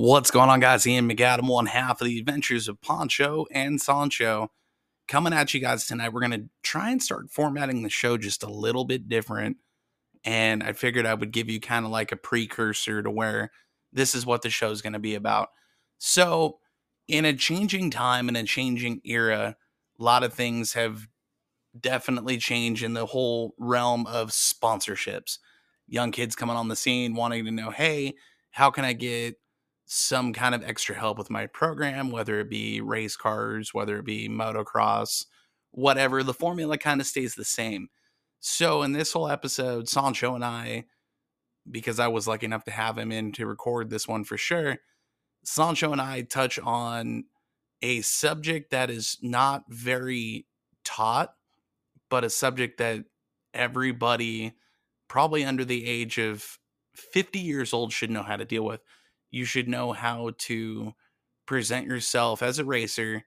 What's going on, guys? Ian McAdam, one half of the adventures of Poncho and Sancho. Coming at you guys tonight. We're going to try and start formatting the show just a little bit different. And I figured I would give you kind of like a precursor to where this is what the show is going to be about. So, in a changing time and a changing era, a lot of things have definitely changed in the whole realm of sponsorships. Young kids coming on the scene wanting to know, hey, how can I get some kind of extra help with my program, whether it be race cars, whether it be motocross, whatever. The formula kind of stays the same. So in this whole episode, Sancho and I, because I was lucky enough to have him in to record this one for sure, Sancho and I touch on a subject that is not very taught, but a subject that everybody, probably under the age of 50 years old, should know how to deal with you should know how to present yourself as a racer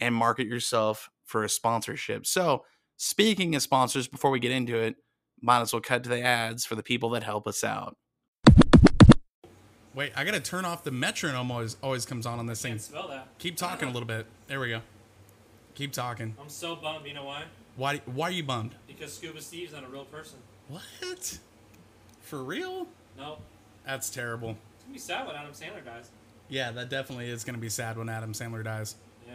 and market yourself for a sponsorship. So, speaking of sponsors, before we get into it, might as well cut to the ads for the people that help us out. Wait, I gotta turn off the metronome. Always, always comes on on this thing. Can't spell that. Keep talking a little bit. There we go. Keep talking. I'm so bummed. You know why? Why? Why are you bummed? Because Scuba Steve's not a real person. What? For real? No. That's terrible. Be sad when Adam Sandler dies. Yeah, that definitely is gonna be sad when Adam Sandler dies. Yeah.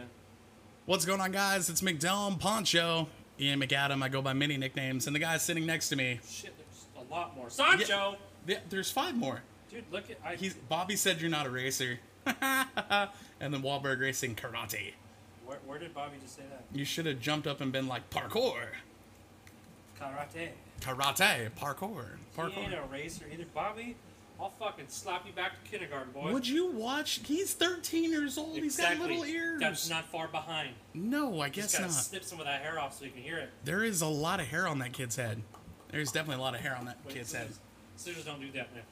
What's going on, guys? It's McDelm Poncho, Ian McAdam. I go by many nicknames, and the guy sitting next to me. Shit, there's a lot more. Sancho! Yeah, there's five more. Dude, look at. I, He's Bobby said you're not a racer, and then Wahlberg Racing karate. where, where did Bobby just say that? You should have jumped up and been like parkour, Karate. karate, parkour, He ain't parkour. a racer either. Bobby, I'll fucking slap you back to kindergarten, boy. Would you watch? He's 13 years old. He's got exactly. little ears. That's not far behind. no, I Just guess gotta not. snip some of that hair off so you can hear it. There is a lot of hair on that kid's head. There's definitely a lot of hair on that Wait, kid's head. scissors, scissors don't do that, man.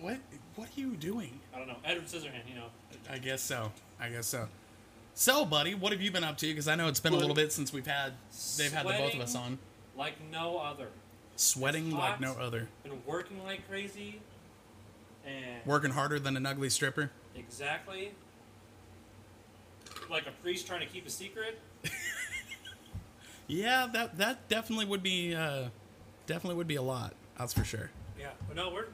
What? What are you doing? I don't know. Edward Scissorhand, you know. I guess so. I guess so. So, buddy, what have you been up to? Because I know it's been a little bit since we've had they've had the both of us on. Like no other. Sweating like no other. Been working like crazy. And Working harder than an ugly stripper. Exactly. Like a priest trying to keep a secret. Yeah, that that definitely would be uh, definitely would be a lot. That's for sure. Yeah. But no, we're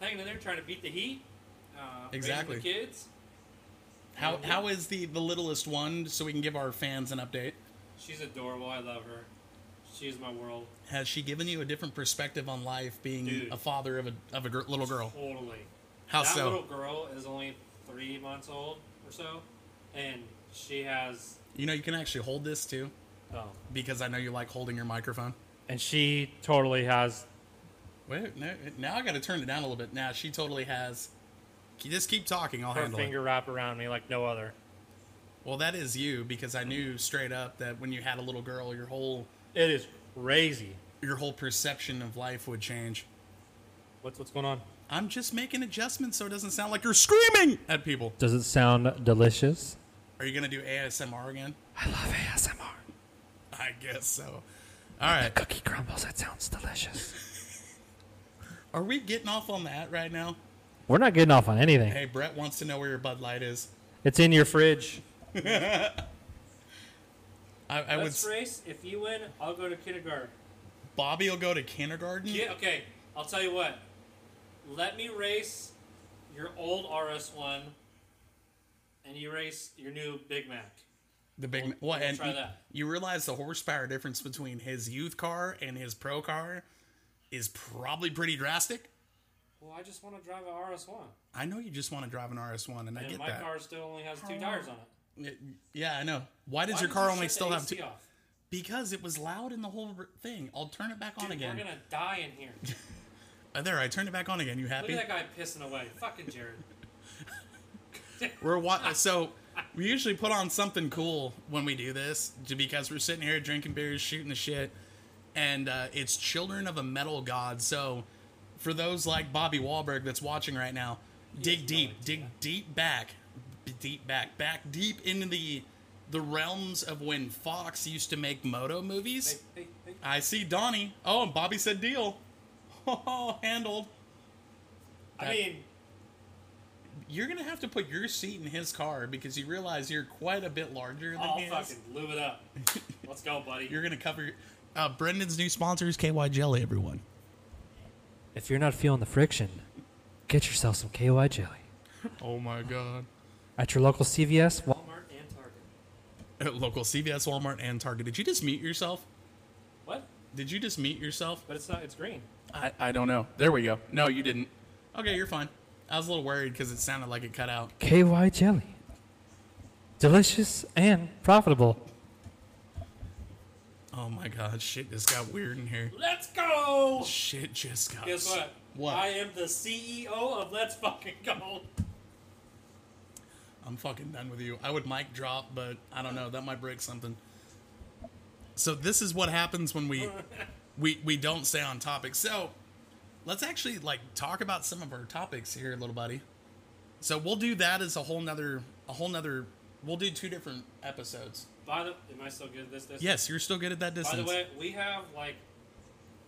hanging in there trying to beat the heat. Uh, Exactly. The kids. How how is the the littlest one? So we can give our fans an update. She's adorable. I love her. She's my world. Has she given you a different perspective on life, being Dude. a father of a of a gr- little girl? Totally. How so that so? little girl is only three months old or so, and she has. You know, you can actually hold this too, Oh. because I know you like holding your microphone. And she totally has. Wait, no, now I got to turn it down a little bit. Now she totally has. Just keep talking. I'll Her handle it. finger wrapped around me like no other. Well, that is you because I knew straight up that when you had a little girl, your whole It is crazy. your whole perception of life would change. What's what's going on? I'm just making adjustments so it doesn't sound like you're screaming at people. Does it sound delicious? Are you gonna do ASMR again? I love ASMR. I guess so. All right. Cookie crumbles, That sounds delicious. Are we getting off on that right now? We're not getting off on anything. Hey, Brett wants to know where your Bud Light is. It's in your fridge. I, I would. Let's race. If you win, I'll go to kindergarten. Bobby will go to kindergarten. Yeah, okay. I'll tell you what. Let me race your old RS1, and you race your new Big Mac. The big. We'll- what? we'll and try you, that. you realize the horsepower difference between his youth car and his pro car is probably pretty drastic. Well, I just want to drive an RS1, I know you just want to drive an RS1, and I and get my that. car still only has two tires on it. Yeah, I know. Why does Why your car only still have two? Off? Because it was loud in the whole thing. I'll turn it back on again. We're gonna die in here. Uh, there, I turned it back on again. You happy? Look at that guy pissing away. Fucking Jared. We're wa- so we usually put on something cool when we do this, because we're sitting here drinking beers, shooting the shit, and uh, it's Children of a Metal God. So for those like Bobby Wahlberg that's watching right now, dig deep, dig deep back, deep back, back deep into the the realms of when Fox used to make moto movies. Hey, hey, hey. I see Donnie. Oh, and Bobby said deal. Oh, handled. I mean, You're gonna have to put your seat in his car because you realize you're quite a bit larger than I'll he is. fucking lube it up. Let's go, buddy. You're gonna cover. Uh, Brendan's new sponsor is KY Jelly. Everyone. If you're not feeling the friction, get yourself some KY jelly Oh my god. At your local CVS. Walmart and Target. At local CVS, Walmart, and Target. Did you just mute yourself? What? Did you just mute yourself? But it's not. It's green. I, I don't know. There we go. No, you didn't. Okay, you're fine. I was a little worried because it sounded like it cut out. KY jelly. Delicious and profitable. Oh my god, shit just got weird in here. Let's go. Shit just got. Guess what? What? I am the CEO of Let's fucking go. I'm fucking done with you. I would mic drop, but I don't know. That might break something. So this is what happens when we we we don't stay on topic. So let's actually like talk about some of our topics here, little buddy. So we'll do that as a whole nother a whole nother. We'll do two different episodes. By the, am I still good at this? this? Yes, you're still good at that distance. By the way, we have like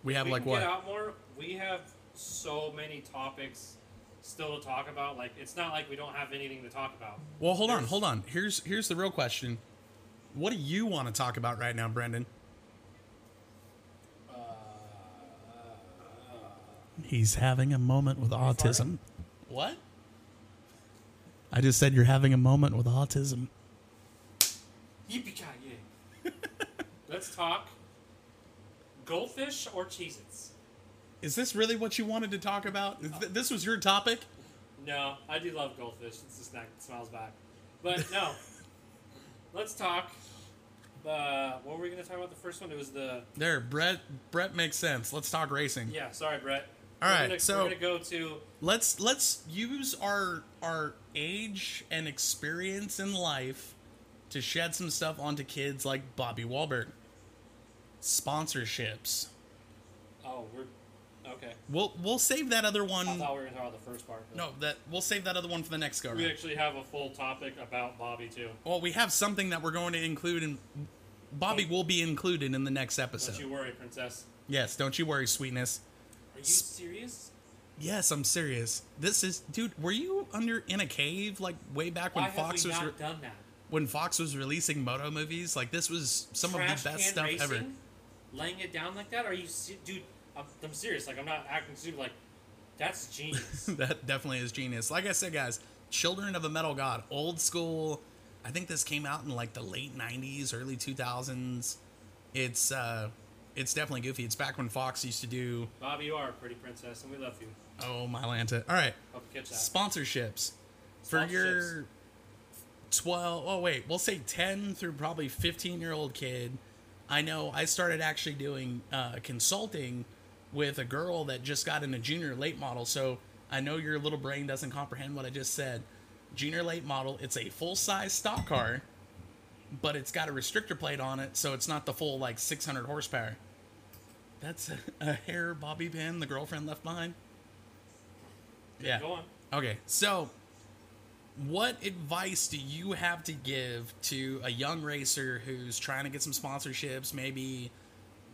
we have we like what? get out more. We have so many topics still to talk about. Like it's not like we don't have anything to talk about. Well, hold on, hold on. Here's here's the real question. What do you want to talk about right now, Brendan? Uh, he's having a moment with autism. What? I just said you're having a moment with autism. Yippee yay! Let's talk goldfish or Cheez-Its. Is this really what you wanted to talk about? Th- This was your topic? No, I do love goldfish. It's a snack that smiles back. But no, let's talk. Uh, what were we going to talk about? The first one. It was the There, Brett. Brett makes sense. Let's talk racing. yeah. Sorry, Brett. All we're right, gonna, so- we're gonna go to Let's let's use our our age and experience in life to shed some stuff onto kids like Bobby Wahlberg. Sponsorships. oh we're okay. We'll we'll save that other one. I thought we were gonna talk about the first part. No, that we'll save that other one for the next go We round. actually have a full topic about Bobby too. Well, we have something that we're going to include, and Bobby oh. will be included in the next episode. Don't you worry, princess. Yes, don't you worry, sweetness. Are you serious? Yes, I'm serious. This is, dude. Were you under in a cave like way back when Why Fox have we was not re- done that? when Fox was releasing moto movies? Like this was some Trash of the best can stuff racing, ever. Laying it down like that? Are you, se- dude? I'm, I'm serious. Like I'm not acting stupid. Like that's genius. that definitely is genius. Like I said, guys, Children of a Metal God, old school. I think this came out in like the late '90s, early 2000s. It's uh, it's definitely goofy. It's back when Fox used to do. Bobby, you are a pretty princess, and we love you. Oh my Lanta! All right, Hope you catch that. sponsorships for your 12 oh wait we'll say 10 through probably 15 year old kid i know i started actually doing uh, consulting with a girl that just got in a junior late model. So i know your little brain doesn't comprehend what i just said. Junior late model it's a full size stock car but it's got a restrictor plate on it so it's not the full like 600 horsepower. That's a, a hair bobby pin the girlfriend left behind. Yeah. Go on. Okay, so what advice do you have to give to a young racer who's trying to get some sponsorships, maybe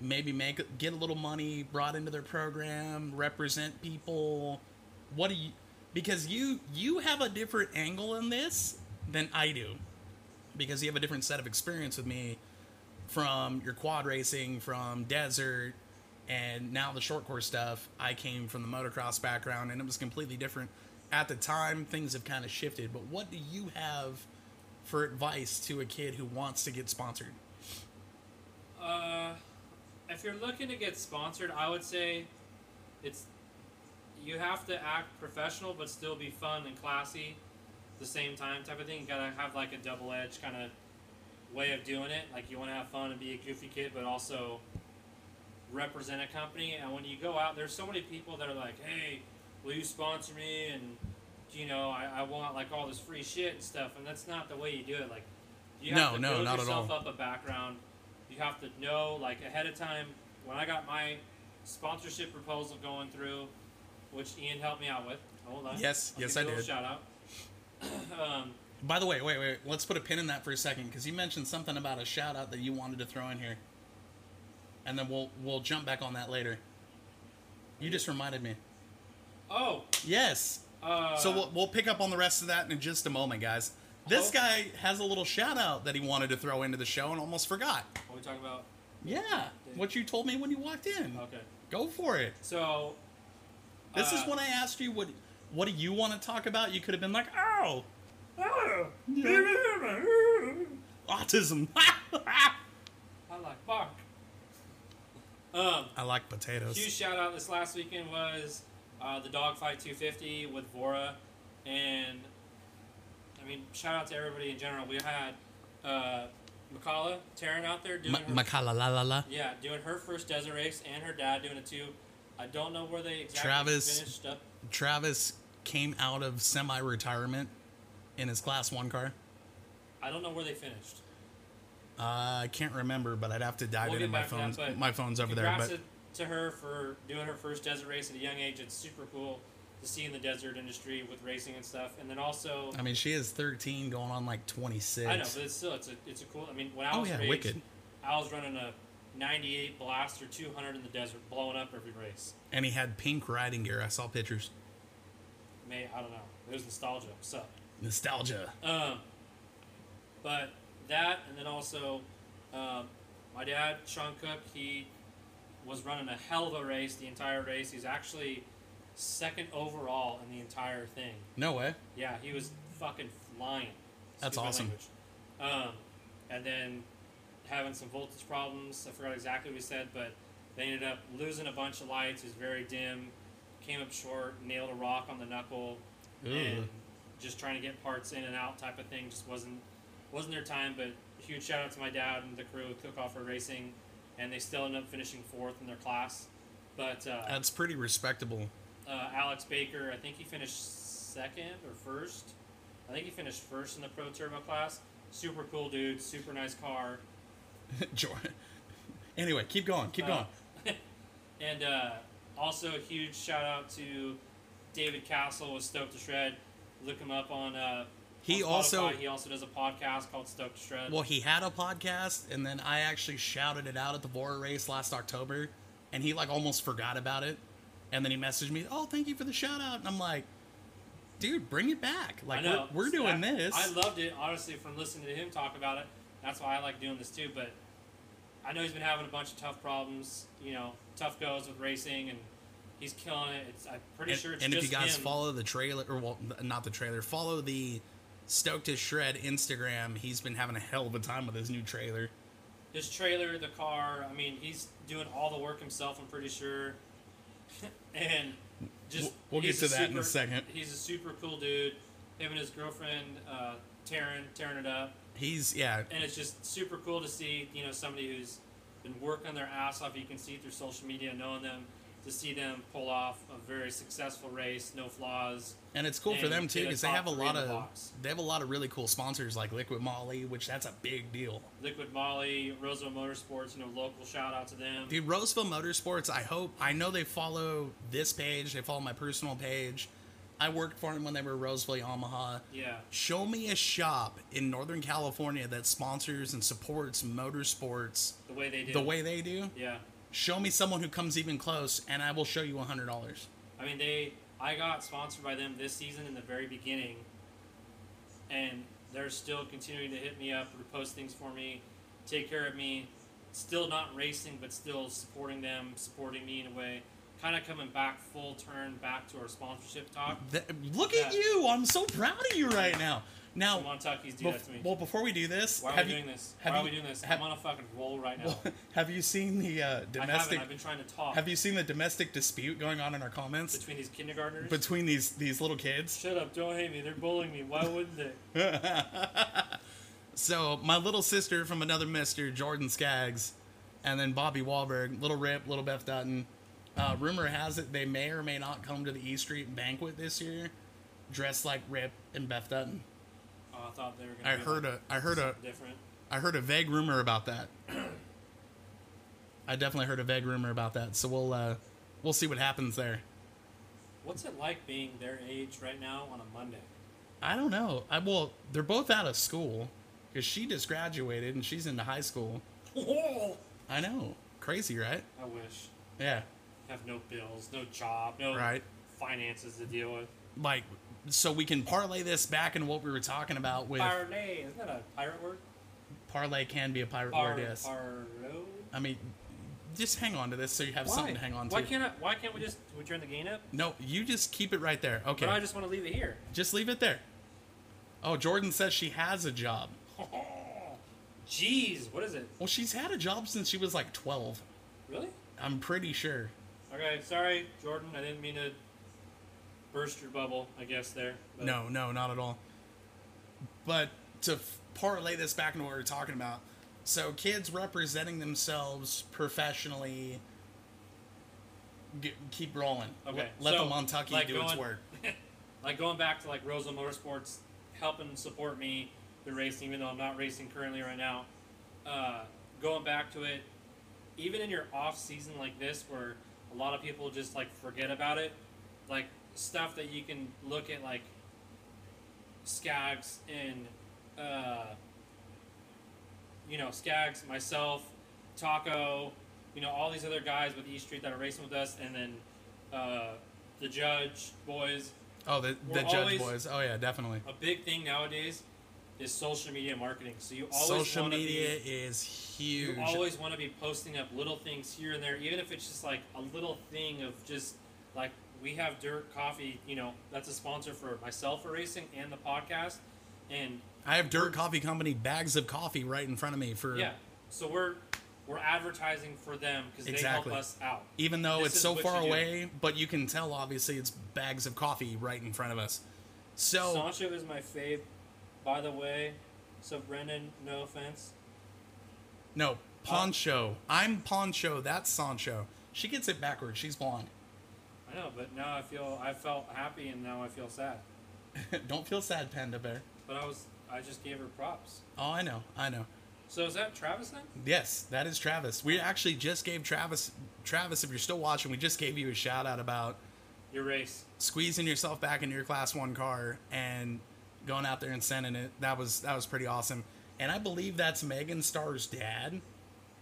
maybe make get a little money brought into their program, represent people? What do you because you you have a different angle in this than I do. Because you have a different set of experience with me from your quad racing, from desert, and now the short course stuff. I came from the motocross background, and it was completely different. At the time, things have kind of shifted. But what do you have for advice to a kid who wants to get sponsored? Uh, if you're looking to get sponsored, I would say it's you have to act professional but still be fun and classy at the same time type of thing. You gotta have like a double edged kind of way of doing it. Like you want to have fun and be a goofy kid, but also represent a company. And when you go out, there's so many people that are like, "Hey, will you sponsor me?" And you know, I, I want like all this free shit and stuff. And that's not the way you do it. Like you have No, to no, build not yourself up a background. Have to know like ahead of time. When I got my sponsorship proposal going through, which Ian helped me out with. Hold on. Yes, I'll yes, I did. Shout out. um, By the way, wait, wait. Let's put a pin in that for a second because you mentioned something about a shout out that you wanted to throw in here, and then we'll we'll jump back on that later. You just reminded me. oh, Yes. Uh, So we'll, we'll pick up on the rest of that in just a moment, guys. This Oh. guy has a little shout out that he wanted to throw into the show and almost forgot. what are we talking about? Yeah, what you told me when you walked in. Okay. Go for it. So. This is uh, when I asked you what what do you want to talk about. You could have been like, oh, autism. I like bark. Um, I like potatoes. huge shout out this last weekend was uh, the Dogfight 250 with VORRA, and I mean shout out to everybody in general. We had uh, Makala Taryn out there doing her, Makala la la la. yeah doing her first desert race, and her dad doing it too. I don't know where they exactly Travis- finished up. Travis came out of semi-retirement in his class one car. I don't know where they finished. Uh, I can't remember, but I'd have to dive We'll into my to that, my phone's over there. But to, to her for doing her first desert race at a young age. It's super cool to see in the desert industry with racing and stuff. And then also, I mean, she is 13, going on like 26. I know, but it's still it's a it's a cool. I mean, when I Oh, was yeah, her age, wicked. I was running a '98 Blaster 200 in the desert, blowing up every race. and he had pink riding gear. I saw pictures. May I don't know. It was nostalgia. So, Nostalgia. um, but that, and then also, um, my dad Sean Cook, he was running a hell of a race the entire race. He's actually second overall in the entire thing. No way. Yeah, he was fucking flying. That's awesome. Um, and then having some voltage problems. I forgot exactly what he said, but they ended up losing a bunch of lights. It was very dim. Came up short, nailed a rock on the knuckle, and just trying to get parts in and out type of thing just wasn't wasn't their time. But huge shout out to my dad and the crew at Cook Offer Racing, and they still ended up finishing fourth in their class. But uh, That's pretty respectable. Uh, Alex Baker, I think he finished second or first. I think he finished first in the Pro Turbo class. Super cool dude, super nice car. Jordan. Anyway, keep going. Keep Uh, going. and uh, also a huge shout out to David Castle with Stoked to Shred. Look him up on. Uh, He on also- he also does a podcast called Stoked to Shred. Well, he had a podcast, and then I actually shouted it out at the VORRA race last October, and he like almost forgot about it. And then he messaged me, "Oh, thank you for the shout out." And I'm like, "Dude, bring it back! Like we're, we're doing this." I loved it honestly from listening to him talk about it. That's why I like doing this too. But I know he's been having a bunch of tough problems. You know, tough goes with racing, and he's killing it. It's I'm pretty and, sure it's and if you guys him. follow the trailer, or well, not the trailer, follow the Stoked to Shred Instagram. He's been having a hell of a time with his new trailer. his trailer, the car. I mean, he's doing all the work himself. I'm pretty sure. and just We'll- we'll get to that in a second. He's a super cool dude. Him and his girlfriend, uh, Taryn, tearing it up. He's yeah, and it's just super cool to see you know somebody who's been working their ass off you can see through social media knowing them to see them pull off a very successful race no flaws and it's cool for them too because they have a lot the of box. they have a lot of really cool sponsors like Liqui Moly, which that's a big deal. Liqui Moly roseville motorsports you know local shout out to them Dude, Roseville Motorsports, I hope, I know they follow this page, they follow my personal page. I worked for them when they were Roseville Yamaha. yeah Show me a shop in Northern California that sponsors and supports motorsports the way they do the way they do. yeah Show me someone who comes even close, and I will show you $100. i mean they i got sponsored by them this season in the very beginning and they're still continuing to hit me up repost things for me take care of me still not racing but still supporting them supporting me in a way kind of coming back full turn back to our sponsorship talk look at you! I'm so proud of you right now. Now, Montuckies do bef- that to me. well, before we do this, why are have we you, doing this? have why are we doing this? have- i'm on a fucking roll right now. have you seen the uh, i haven't. domestic? i've been trying to talk. Have you seen the domestic dispute going on in our comments? Between these kindergartners? Between these these little kids? shut up. Don't hate me. They're bullying me. Why wouldn't they? So my little sister from another Mister, Jordan Skaggs, and then Bobby Wahlberg, little Rip, little Beth Dutton. Uh, rumor has it they may or may not come to the E Street banquet this year, dressed like Rip and Beth Dutton. Oh, i thought they were gonna I heard like a I heard a different I heard a vague rumor about that. I definitely heard a vague rumor about that. So we'll uh, we'll see what happens there. what's it like being their age right now on a monday I don't know. I well, they're both out of school because she just graduated and she's into high school. I know, crazy, right? i wish Yeah. have no bills no job no Right. finances to deal with like so we can parlay this back into what we were talking about with Parlay. Isn't that a pirate word? parlay can be a pirate Par- word, yes. Parlo? I mean, just hang on to this so you have something to hang on to. Why can't I, Why can't we just we turn the gain up? no, you just keep it right there. Okay, But I just want to leave it here. just leave it there. Oh, Jordan says she has a job. Jeez, what is it? Well, she's had a job since she was like 12. Really? I'm pretty sure. Okay, sorry, Jordan. I didn't mean to burst your bubble. I guess there. But No, no, not at all. But to parlay this back into what we were talking about, so kids representing themselves professionally, g- keep rolling. Okay, Let, so, the Montucky like do its work. like going back to like Rosa Motorsports helping support me through racing, even though I'm not racing currently right now. Uh, going back to it, even in your off season like this, where a lot of people just like forget about it, like stuff that you can look at like Skaggs and uh, you know Skaggs, myself, Taco, you know all these other guys with East Street that are racing with us, and then uh, the Judge boys. Oh, the, the Judge Boys. Oh, yeah, definitely. A big thing nowadays is social media marketing. So you always Social media Be, is huge. you always want to be posting up little things here and there, even if it's just like a little thing of just like we have Dirt Coffee. You know, that's a sponsor for myself for racing and the podcast. And I have Dirt Coffee Company bags of coffee right in front of me for yeah, so we're we're advertising for them because they help us out. even though This it's so far away, but you can tell obviously it's bags of coffee right in front of us. So Sancho is my fave, by the way. So Brendan, no offense. no, uh, Poncho. I'm Poncho. That's Sancho. She gets it backwards. She's blonde. I know, but now I feel I felt happy and now I feel sad. Don't feel sad, Panda Bear. But I was I just gave her props. Oh, I know. I know. So is that Travis then? Yes, that is Travis. We actually just gave Travis. Travis, if you're still watching, we just gave you a shout out about Your race. squeezing yourself back into your class one car and going out there and sending it. That was that was pretty awesome. And I believe that's Megan Starr's dad.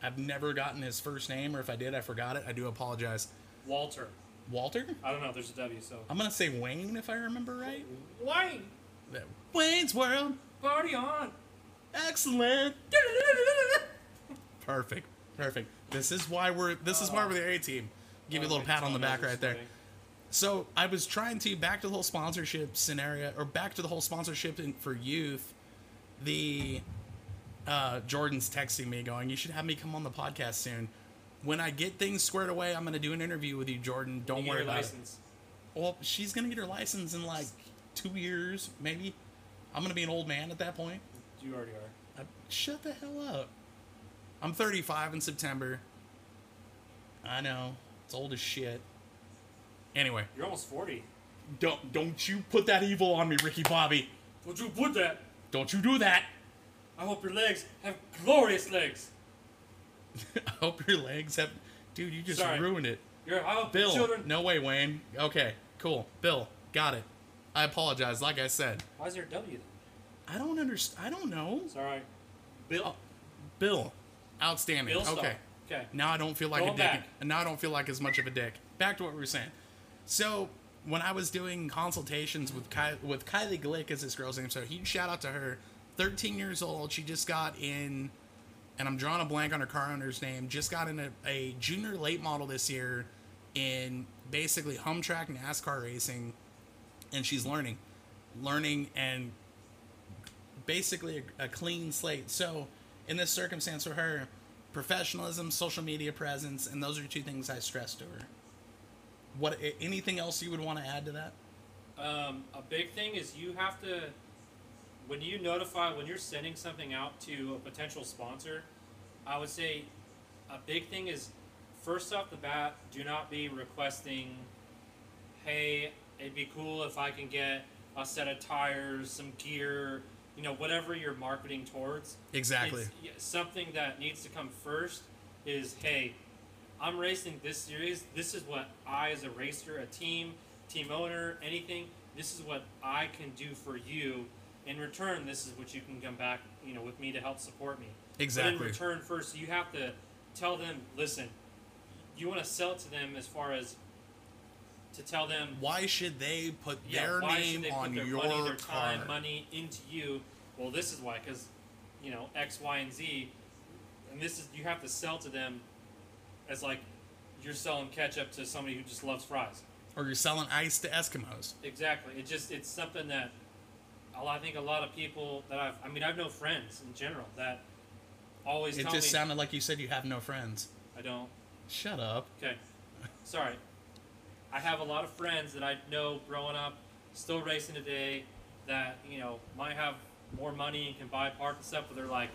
I've never gotten his first name, or if I did, I forgot it. I do apologize. Walter. Walter? I don't know, there's a W, so I'm gonna say Wayne if I remember right. Wayne! Wayne's World. Party on! Excellent. Perfect. Perfect. This is why we're this is why we're the A team. Give you a little pat on the back right there. So I was trying to back to the whole sponsorship scenario, or back to the whole sponsorship in, for youth. The uh, Jordan's texting me, going, "You should have me come on the podcast soon." When I get things squared away, I'm going to do an interview with you, Jordan. Don't You worry about license. it. Well, she's going to get her license in like two years, maybe. I'm going to be an old man at that point. You already are. I, shut the hell up. I'm 35 in September. I know it's old as shit. Anyway, You're almost 40. don't don't you put that evil on me, Ricky Bobby. Don't you put that? Don't you do that. I hope your legs have glorious legs. I hope your legs have. Dude, you just Sorry. ruined it. Your Bill, children. no way, Wayne. Okay, cool. Bill, got it. I apologize. Like I said, Why is there a W then? I don't understand. I don't know. Sorry. Bill. Bill, outstanding. Bill okay. Okay. Now I don't feel like Going a dick. back. And now I don't feel like as much of a dick. Back to what we were saying. So when I was doing consultations with Ky- with Kylie Glick is this girl's name, so huge shout out to her. 13 years old. She just got in, and I'm drawing a blank on her car owner's name. Just got in a, a junior late model this year in basically hum track NASCAR racing, and she's learning, learning and basically a, a clean slate. So, in this circumstance for her, professionalism, social media presence, and those are two things I stressed to her. What anything else you would want to add to that? Um, a big thing is you have to, when you notify, when you're sending something out to a potential sponsor, I would say a big thing is first off the bat, do not be requesting, hey, it'd be cool if I can get a set of tires, some gear, you know, whatever you're marketing towards. Exactly. It's- something that needs to come first is hey, I'm racing this series. This is what I, as a racer, a team, team owner, anything, this is what I can do for you. In return, this is what you can come back, you know, with me to help support me. Exactly. But in return, first, you have to tell them, listen, you want to sell to them as far as to tell them Why should they put yeah, their name on their your money, their time, money into you? Well, this is why, because you know X, Y, and Z, and this is you have to sell to them as like you're selling ketchup to somebody who just loves fries. Or you're selling ice to Eskimos. Exactly. It just it's something that I think a lot of people that I've I mean I've no friends in general that always It just me sounded like you said you have no friends. I don't. Shut up. Okay. Sorry. I have a lot of friends that I know growing up, still racing today, that, you know, might have more money and can buy parts and stuff, but they're like,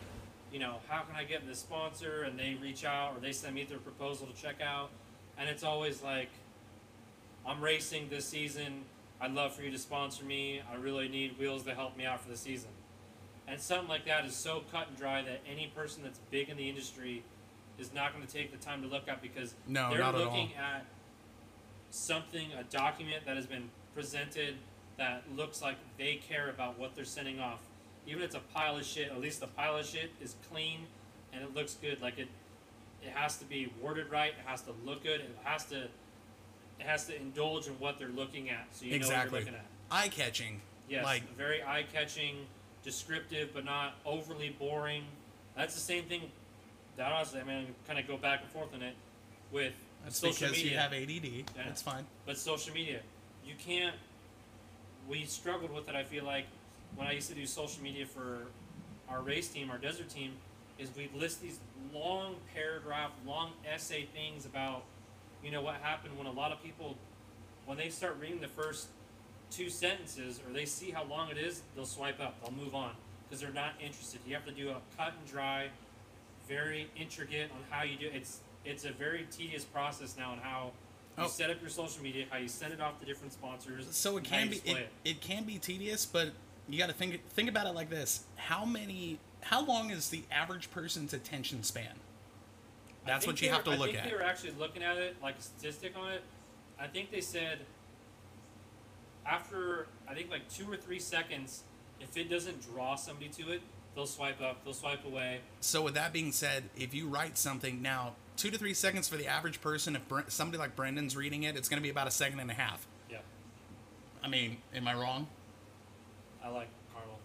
you know, how can I get this sponsor? And they reach out or they send me their proposal to check out. And it's always like, I'm racing this season. I'd love for you to sponsor me. I really need wheels to help me out for the season. And something like that is so cut and dry that any person that's big in the industry is not going to take the time to look up because No, they're not looking at something, a document that has been presented that looks like they care about what they're sending off. Even if it's a pile of shit, at least the pile of shit is clean and it looks good. Like it, it has to be worded right. It has to look good. It has to, has to indulge in what they're looking at, so you know what exactly. you're looking at. Eye catching. Yes, Like very eye-catching, descriptive, but not overly boring. That's the same thing. That honestly, I mean, kind of go back and forth on it with that's social because media. you have ADD. That's fine. But social media, you can't. We struggled with it. I feel like when I used to do social media for our race team, our desert team, is we'd list these long paragraph, long essay things about, you know, what happened when a lot of people, when they start reading the first two sentences or they see how long it is, they'll swipe up, they'll move on because they're not interested. You have to do a cut and dry, very intricate on how you do. it. It's it's a very tedious process now on how you Oh. set up your social media, how you send it off to different sponsors. So it can be display it, it can be tedious, but you got to think think about it like this: how many, how long is the average person's attention span? That's what you have to I look think at. they were actually looking at it like a statistic on it. I think they said after I think like two or three seconds, if it doesn't draw somebody to it, they'll swipe up, they'll swipe away. So with that being said, if you write something now, two to three seconds for the average person. If Bre- somebody like Brendan's reading it, it's going to be about a second and a half. Yeah, I mean, am I wrong? I like caramel.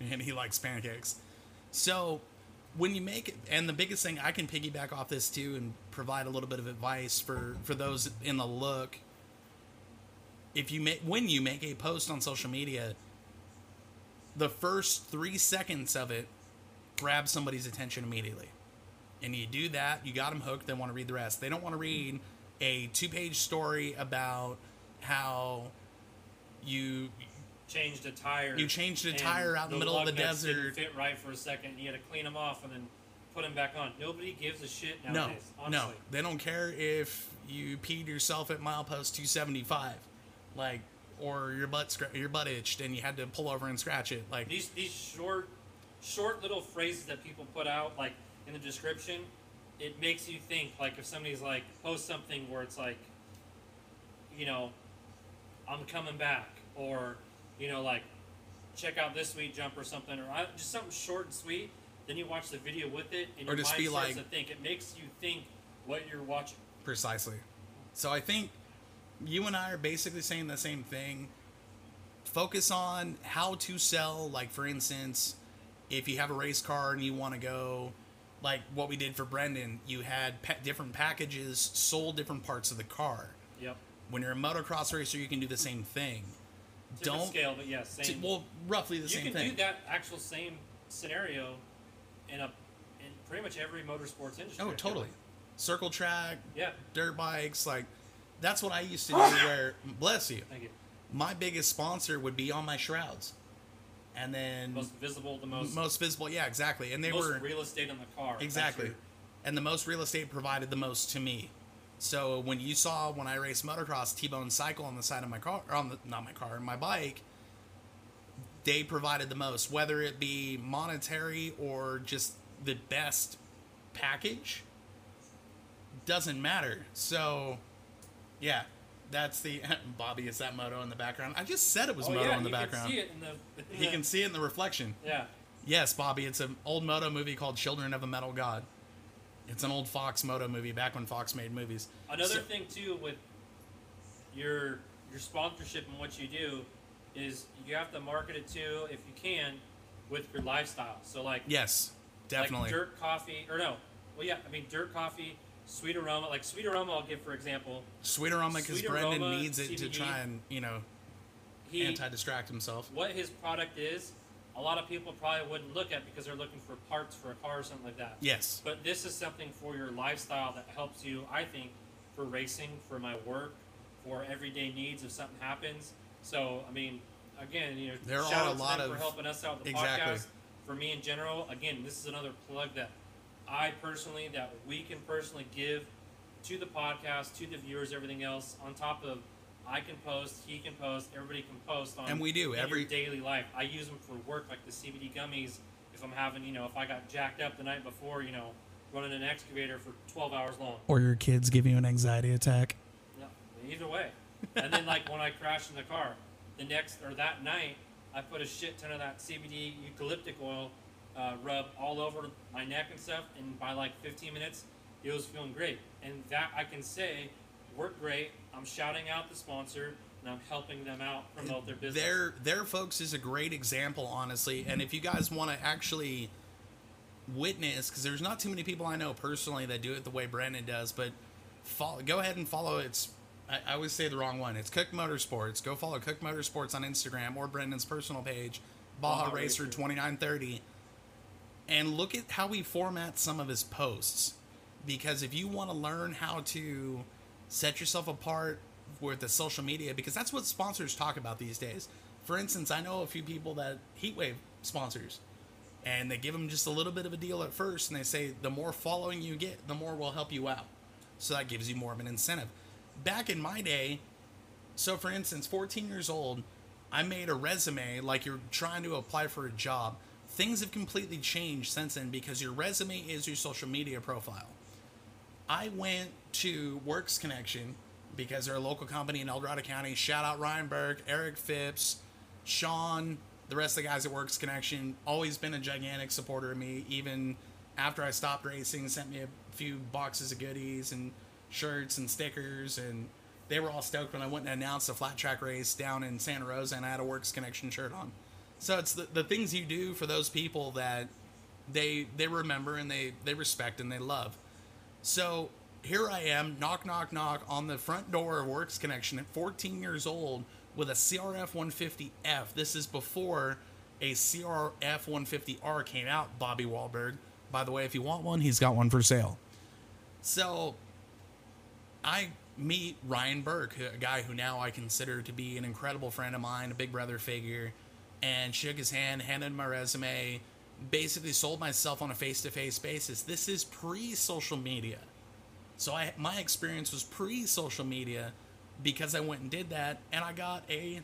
and he likes pancakes. So when you make it, and the biggest thing I can piggyback off this too, and provide a little bit of advice for for those in the look. If you make when you make a post on social media, the first three seconds of it grab somebody's attention immediately, and you do that, you got them hooked. They want to read the rest. They don't want to read a two-page story about how you Changed a tire. You changed a tire out in the middle of the nuts didn't desert. Fit right for a second. And you had to clean them off and then put them back on. Nobody gives a shit No, nowadays. no, honestly. they don't care if you peed yourself at milepost 275, like, or your butt scra- your butt itched and you had to pull over and scratch it. Like, these these short short little phrases that people put out like in the description it makes you think like if somebody's like post something where it's like you know i'm coming back or you know like check out this sweet jump or something or I, just something short and sweet then you watch the video with it and Or your just mind be starts like- to think it makes you think what you're watching precisely. So I think you and I are basically saying the same thing. Focus on how to sell. Like, for instance, if you have a race car and you want to go, like what we did for Brendan, you had pa- different packages, sold different parts of the car. yep When you're a motocross racer, you can do the same thing. Different Don't scale but yeah T- same well, roughly the you same can do that actual same scenario in a in pretty much every motorsports industry Oh, totally. like. Circle track, yeah dirt bikes, like that's what I used to do. where bless you, thank you my biggest sponsor would be on my shrouds, and then most visible, the most most, visible. Yeah, exactly. And they most were real estate on the car. exactly, and the most real estate provided the most to me. So when you saw when I raced motocross T-bone cycle on the side of my car, or on the not my car, my bike, they provided the most, whether it be monetary or just the best package. Doesn't matter. So, yeah, that's the Bobby. Is that moto in the background? I just said it was Oh, moto yeah, in the background. Can see it in the, in He the- can see it in the reflection. Yeah. Yes, Bobby. It's an old moto movie called Children of a Metal God. It's an old Fox moto movie back when Fox made movies. Another So- thing too with your your sponsorship and what you do is you have to market it too, if you can, with your lifestyle. So like Yes, definitely. like dirt coffee or no, well yeah, I mean dirt coffee, sweet aroma. Like sweet aroma, I'll give for example. Sweet aroma because Brendan needs it to try and you know He anti-distract himself. what his product is, a lot of people probably wouldn't look at because they're looking for parts for a car or something like that. Yes, But this is something for your lifestyle that helps you, I think, for racing, for my work, for everyday needs if something happens. So, I mean, again, you know, There shout are a out to lot them for helping us out with the Exactly. podcast. For me in general, again, this is another plug that I personally, that we can personally give to the podcast, to the viewers, everything else, on top of I can post, he can post, everybody can post on And we do, every- daily life. I use them for work, like the CBD gummies. If I'm having, you know, if I got jacked up the night before, you know, running an excavator for 12 hours long. or your kids give you an anxiety attack. No, either way. And then like when I crashed in the car, the next or that night, I put a shit ton of that CBD eucalyptic oil uh, rub all over my neck and stuff, and by like 15 minutes, it was feeling great. And that I can say worked great. I'm shouting out the sponsor, and I'm helping them out promote their business. Their their folks is a great example, honestly. And if you guys want to actually witness, because there's not too many people I know personally that do it the way Brendan does, but follow, go ahead and follow. It's I, I always say the wrong one. It's Cook Motorsports. Go follow Cook Motorsports on Instagram or Brendan's personal page, Baja, Baja Racer Racer. twenty nine thirty, and look at how he formats some of his posts. Because if you want to learn how to set yourself apart with the social media, because that's what sponsors talk about these days. For instance, I know a few people that Heatwave sponsors, and they give them just a little bit of a deal at first, and they say the more following you get, the more we'll help you out. So that gives you more of an incentive. Back in my day, so for instance, 14 years old, I made a resume like you're trying to apply for a job. Things have completely changed since then because your resume is your social media profile. I went to Works Connection because they're a local company in El Dorado County. Shout out Ryan Burke, Eric Phipps, Sean, the rest of the guys at Works Connection. Always been a gigantic supporter of me, even after I stopped racing. Sent me a few boxes of goodies and shirts and stickers, and they were all stoked when I went and announced a flat track race down in Santa Rosa, and I had a Works Connection shirt on. So it's the, the things you do for those people that they they remember and they they respect and they love. So here I am, knock, knock, knock on the front door of Works Connection at 14 years old with a CRF 150F. This is before a CRF 150R came out, Bobby Wahlberg. By the way, if you want one, he's got one for sale. So I meet Ryan Burke, a guy who now I consider to be an incredible friend of mine, a big brother figure, and shook his hand, handed my resume, basically sold myself on a face to face basis. This is pre social media. So I my experience was pre social media because I went and did that and I got a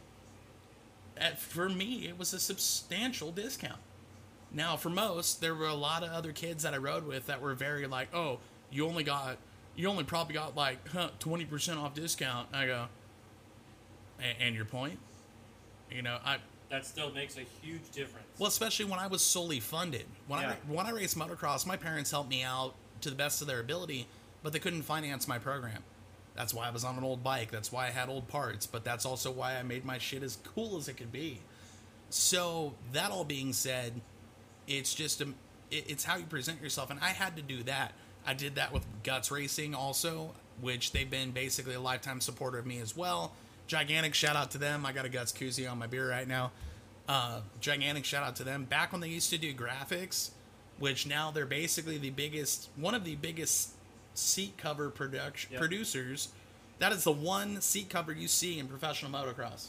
at, for me it was a substantial discount. Now for most there were a lot of other kids that I rode with that were very like, "Oh, you only got you only probably got like huh, 20% off discount." I go, "And your point?" You know, I that still makes a huge difference. Well, especially when I was solely funded. When Yeah. I when I raced motocross, my parents helped me out to the best of their ability, but they couldn't finance my program. That's why I was on an old bike. That's why I had old parts. But that's also why I made my shit as cool as it could be. So that all being said, it's just a, it, it's how you present yourself, and I had to do that. I did that with Guts Racing also, which they've been basically a lifetime supporter of me as well. Gigantic shout out to them. I got a Guts koozie on my beer right now. Uh, gigantic shout out to them. Back when they used to do graphics, which now they're basically the biggest, one of the biggest seat cover production Yep. producers. That is the one seat cover you see in professional motocross.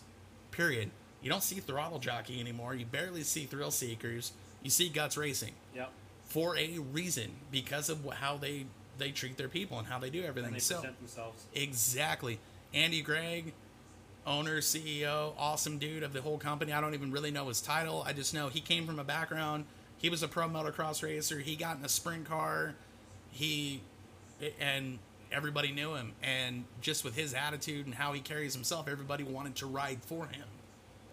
Period. You don't see throttle jockey anymore. You barely see thrill seekers. You see guts racing yep. for a reason because of how they they treat their people and how they do everything. And they so themselves. Exactly. Andy Gregg, owner, CEO, awesome dude of the whole company. I don't even really know his title. I just know he came from a background. He was a pro motocross racer. He got in a sprint car. He and everybody knew him. And just with his attitude and how he carries himself, everybody wanted to ride for him.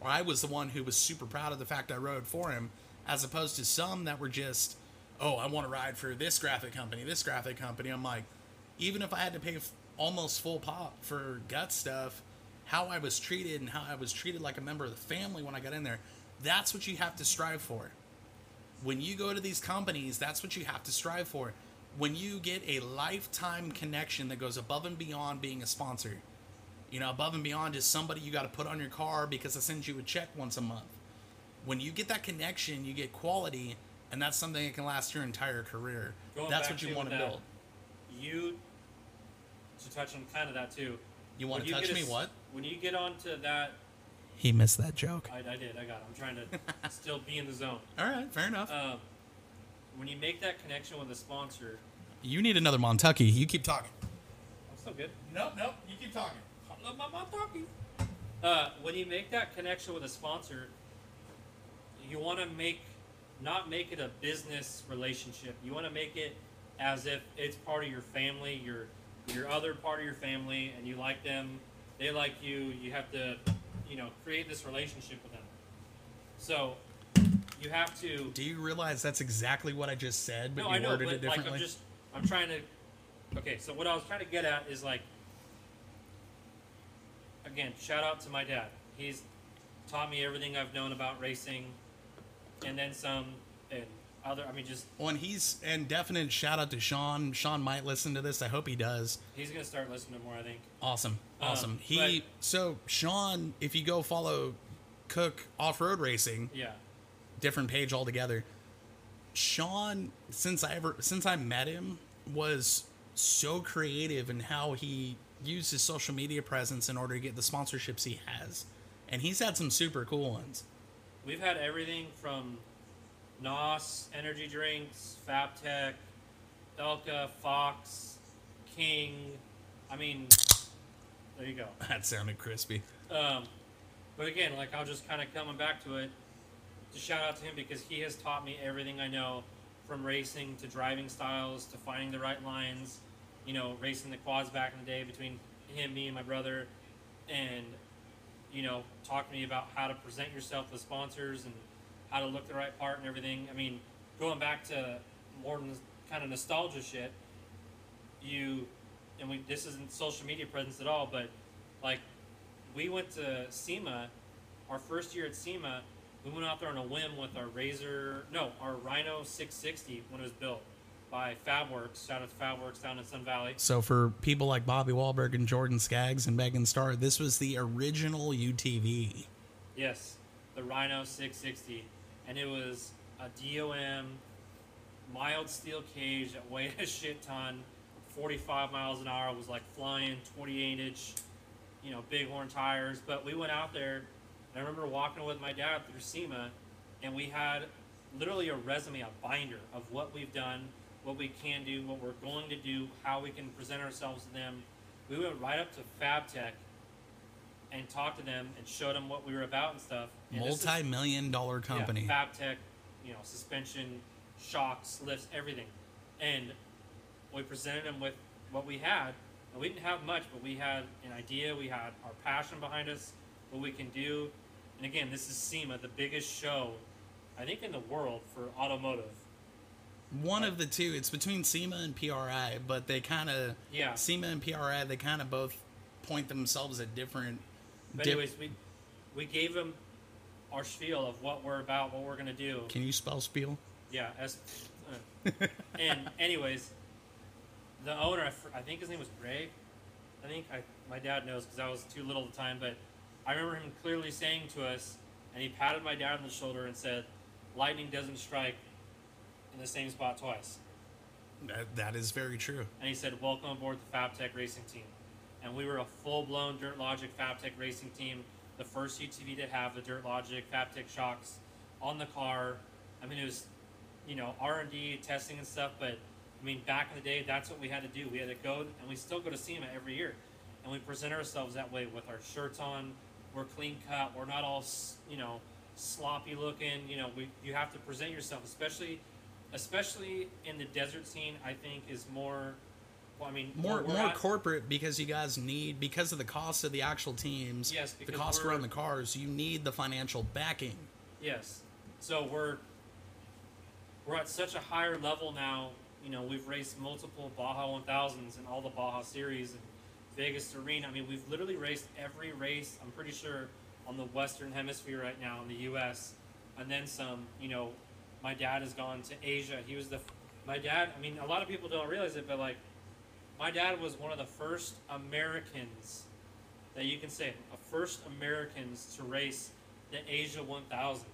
I was the one who was super proud of the fact I rode for him, as opposed to some that were just, oh, I want to ride for this graphic company, this graphic company. I'm like, even if I had to pay f- almost full pop for gut stuff, how I was treated and how I was treated like a member of the family when I got in there. That's what you have to strive for. When you go to these companies, that's what you have to strive for. When you get a lifetime connection that goes above and beyond being a sponsor, you know, above and beyond just somebody you got to put on your car because I send you a check once a month. When you get that connection, you get quality, and that's something that can last your entire career. Going that's what you want to build. You to touch on kind of that too. You want to touch me? a What? When you get onto that, He missed that joke. I, I did. I got. It. I'm trying to still be in the zone. All right, fair enough. Um, when you make that connection with a sponsor, you need another Montucky. You keep talking. I'm still good. Nope, nope. You keep talking. I love my mom talking. Uh, when you make that connection with a sponsor, you want to make not make it a business relationship. You want to make it as if it's part of your family, your your other part of your family, and you like them. They like you. You have to, you know, create this relationship with them. So you have to. Do you realize that's exactly what I just said, but no, you I know, worded but it like? I'm just I'm trying to. Okay, so what I was trying to get at is like. Again, shout out to my dad. He's taught me everything I've known about racing, and then some, and other. I mean, just Well, and he's and definite shout out to Sean. Sean might listen to this. I hope he does. he's gonna start listening more. I think. Awesome, Um, awesome. he so Sean, if you go follow Cook Off Road Racing, Yeah. different page altogether. Sean, since I ever since I met him, was so creative in how he used his social media presence in order to get the sponsorships he has, and he's had some super cool ones. We've had everything from NOS energy drinks, FabTech, Elka, Fox, King. I mean, there you go. That sounded crispy. Um, but again, like I'll just kind of coming back to it to shout out to him because he has taught me everything I know from racing to driving styles to finding the right lines. You know, racing the quads back in the day between him, me, and my brother, and you know, talk to me about how to present yourself to sponsors and how to look the right part and everything. I mean, going back to more kind of nostalgia shit, you and we this isn't social media presence at all, but like we went to SEMA, our first year at SEMA, we went out there on a whim with our RZR, no, our Rhino 660 when it was built by Fabworks. Shout out to Fabworks down in Sun Valley. So for people like Bobby Wahlberg and Jordan Skaggs and Megan Starr, this was the original UTV. Yes, the Rhino 660, and it was a DOM mild steel cage that weighed a shit ton, 45 miles an hour. Was like flying 28 inch, you know, bighorn tires. But we went out there, and I remember walking with my dad through SEMA, and we had literally a resume, a binder of what we've done, what we can do, what we're going to do, how we can present ourselves to them. We went right up to FabTech and talked to them and showed them what we were about and stuff. And this is- Multi-million dollar company. yeah, FabTech, you know, suspension, shocks, lifts, everything. And we presented them with what we had. And we didn't have much, but we had an idea, we had our passion behind us, what we can do. And again, this is SEMA, the biggest show, I think, in the world for automotive. One of the two. It's between SEMA and PRI, but they kind of Yeah. SEMA and PRI. They kind of both point themselves at different. But dip- anyways, we we gave them our spiel of what we're about, what we're gonna do. Can you spell spiel? Yeah, as, uh, and anyways, the owner, I I think his name was Greg. I think I, my dad knows because I was too little at the time, but I remember him clearly saying to us, and he patted my dad on the shoulder and said, "Lightning doesn't strike in the same spot twice." That, that is very true. And he said, "Welcome aboard the FabTech racing team." And we were a full-blown Dirt Logic FabTech racing team, the first UTV to have the Dirt Logic FabTech shocks on the car. I mean, it was, you know, R and D testing and stuff. But I mean, back in the day, that's what we had to do. We had to go, and we still go to SEMA every year, and we present ourselves that way with our shirts on. We're clean cut. We're not all, you know, sloppy looking. You know, we you have to present yourself, especially, especially in the desert scene. I think is more. Well, I mean, More more at- corporate because you guys need because of the cost of the actual teams. Yes, the cost around the cars. You need the financial backing. Yes. So we're we're at such a higher level now. You know, we've raced multiple Baja 1000s and all the Baja series and Vegas Arena. I mean, we've literally raced every race. I'm pretty sure on the Western Hemisphere right now in the U.S. and then some. You know, my dad has gone to Asia. He was the my dad. I mean, a lot of people don't realize it, but like, my dad was one of the first Americans that you can say, a first Americans to race the Asia 1000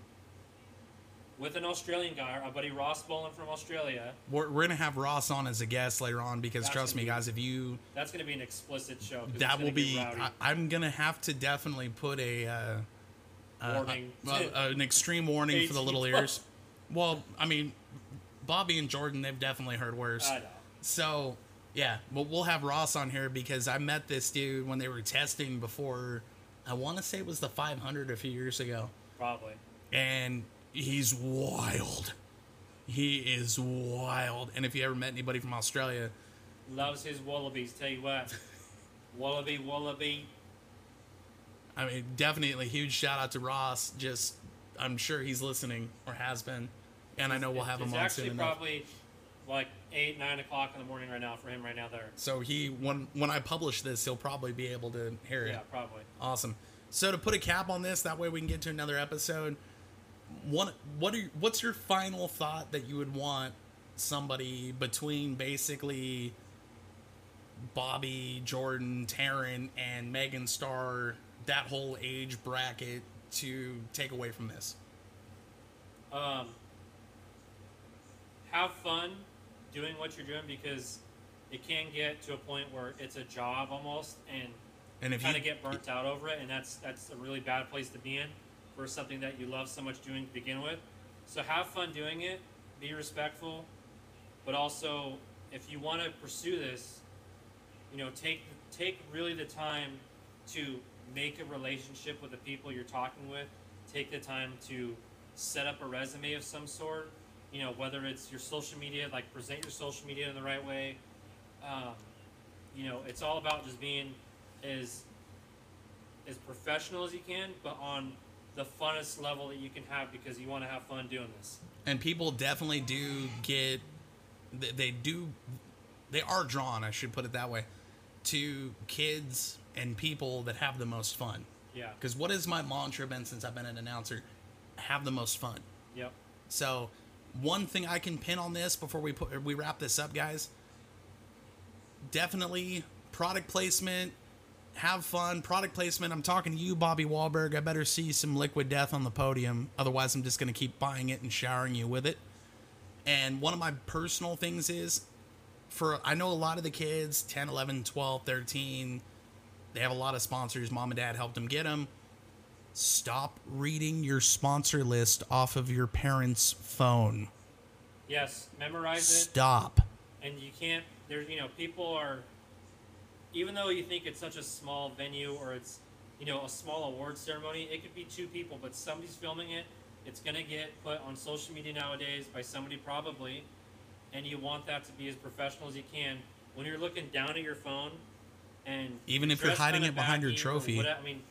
with an Australian guy, our buddy Ross Bolin from Australia. We're, we're gonna have Ross on as a guest later on because That's trust me, be- guys, if you That's going to be an explicit show. that gonna will be. I, I'm gonna have to definitely put a uh, Warning. uh, uh, an extreme warning for the little ears. Well, I mean, Bobby and Jordan, they've definitely heard worse. I know. So yeah, but we'll have Ross on here because I met this dude when they were testing before. I want to say it was the 500 a few years ago, Probably. and he's wild. He is wild. And if you ever met anybody from Australia, Loves his wallabies. Tell you what. Wallaby, wallaby. I mean, definitely huge shout out to Ross. Just, I'm sure he's listening or has been, and I know we'll have him on actually soon enough. probably like eight, nine o'clock in the morning right now for him right now there. So he, when when I publish this, he'll probably be able to hear it. Yeah, probably. Awesome. So to put a cap on this, that way we can get to another episode. What what are what's your final thought that you would want somebody between basically Bobby, Jordan, Taryn, and Megan Starr, that whole age bracket to take away from this? Um, have fun doing what you're doing because it can get to a point where it's a job almost and And if kind of get burnt out over it, and that's that's a really bad place to be in for something that you love so much doing to begin with. So have fun doing it, be respectful, but also if you want to pursue this, you know, take take really the time to make a relationship with the people you're talking with. Take the time to set up a resume of some sort. You know, whether it's your social media, like present your social media in the right way. Um, you know, it's all about just being as as professional as you can, but on the funnest level that you can have because you want to have fun doing this. and people definitely do get they, they do they are drawn i should put it that way to kids and people that have the most fun Yeah. because what has my mantra been since i've been an announcer have the most fun Yep. so one thing i can pin on this before we put we wrap this up guys. Definitely product placement. Have fun. Product placement. I'm talking to you bobby Wahlberg. i better see some liquid death on the podium. Otherwise i'm just going to keep buying it and showering you with it. And one of my personal things is for i know a lot of the kids 10 11 12 13 they have a lot of sponsors. Mom and dad helped them get them stop reading your sponsor list off of your parents phone Yes. Memorize it. stop and you can't there's you know people are even though you think it's such a small venue or it's you know a small award ceremony it could be two people but somebody's filming it it's going to get put on social media nowadays by somebody probably and you want that to be as professional as you can when you're looking down at your phone and Even if you're hiding it behind your trophy. whatever- i mean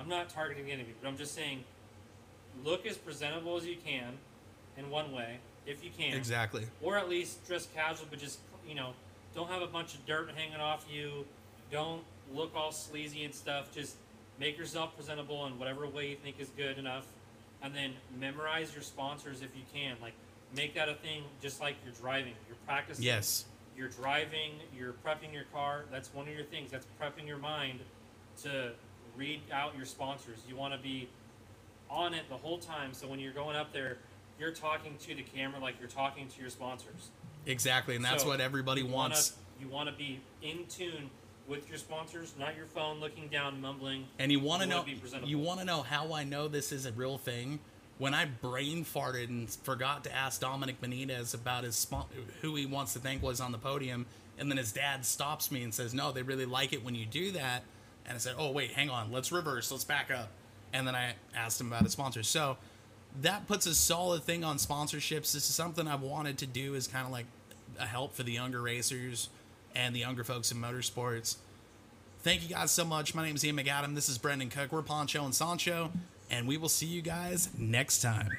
i'm not targeting anybody but i'm just saying look as presentable as you can in one way if you can exactly or at least dress casual, but just you know, don't have a bunch of dirt hanging off you. Don't look all sleazy and stuff. Just make yourself presentable in whatever way you think is good enough, and then memorize your sponsors if you can. Like make that a thing, just like you're driving. You're practicing. yes You're driving. You're prepping your car. That's one of your things. That's prepping your mind to read out your sponsors. You want to be on it the whole time. So when you're going up there, you're talking to the camera like you're talking to your sponsors. exactly and that's So, what everybody you wanna- wants you want to be in tune with your sponsors, not your phone looking down, mumbling. And you want to know wanna you want to know how I know this is a real thing. When I brain farted and forgot to ask Dominic Benitez about his spon- who he wants to thank was on the podium, and then his dad stops me and says, "No, they really like it when you do that." And I said, "Oh wait, hang on, let's reverse, let's back up." And then I asked him about his sponsors. So that puts a solid thing on sponsorships. This is something I've wanted to do is kind of like a help for the younger racers and the younger folks in motorsports. Thank you guys so much. My name is Ian McAdam. This is Brendan Cook. We're Pancho and Sancho, and we will see you guys next time.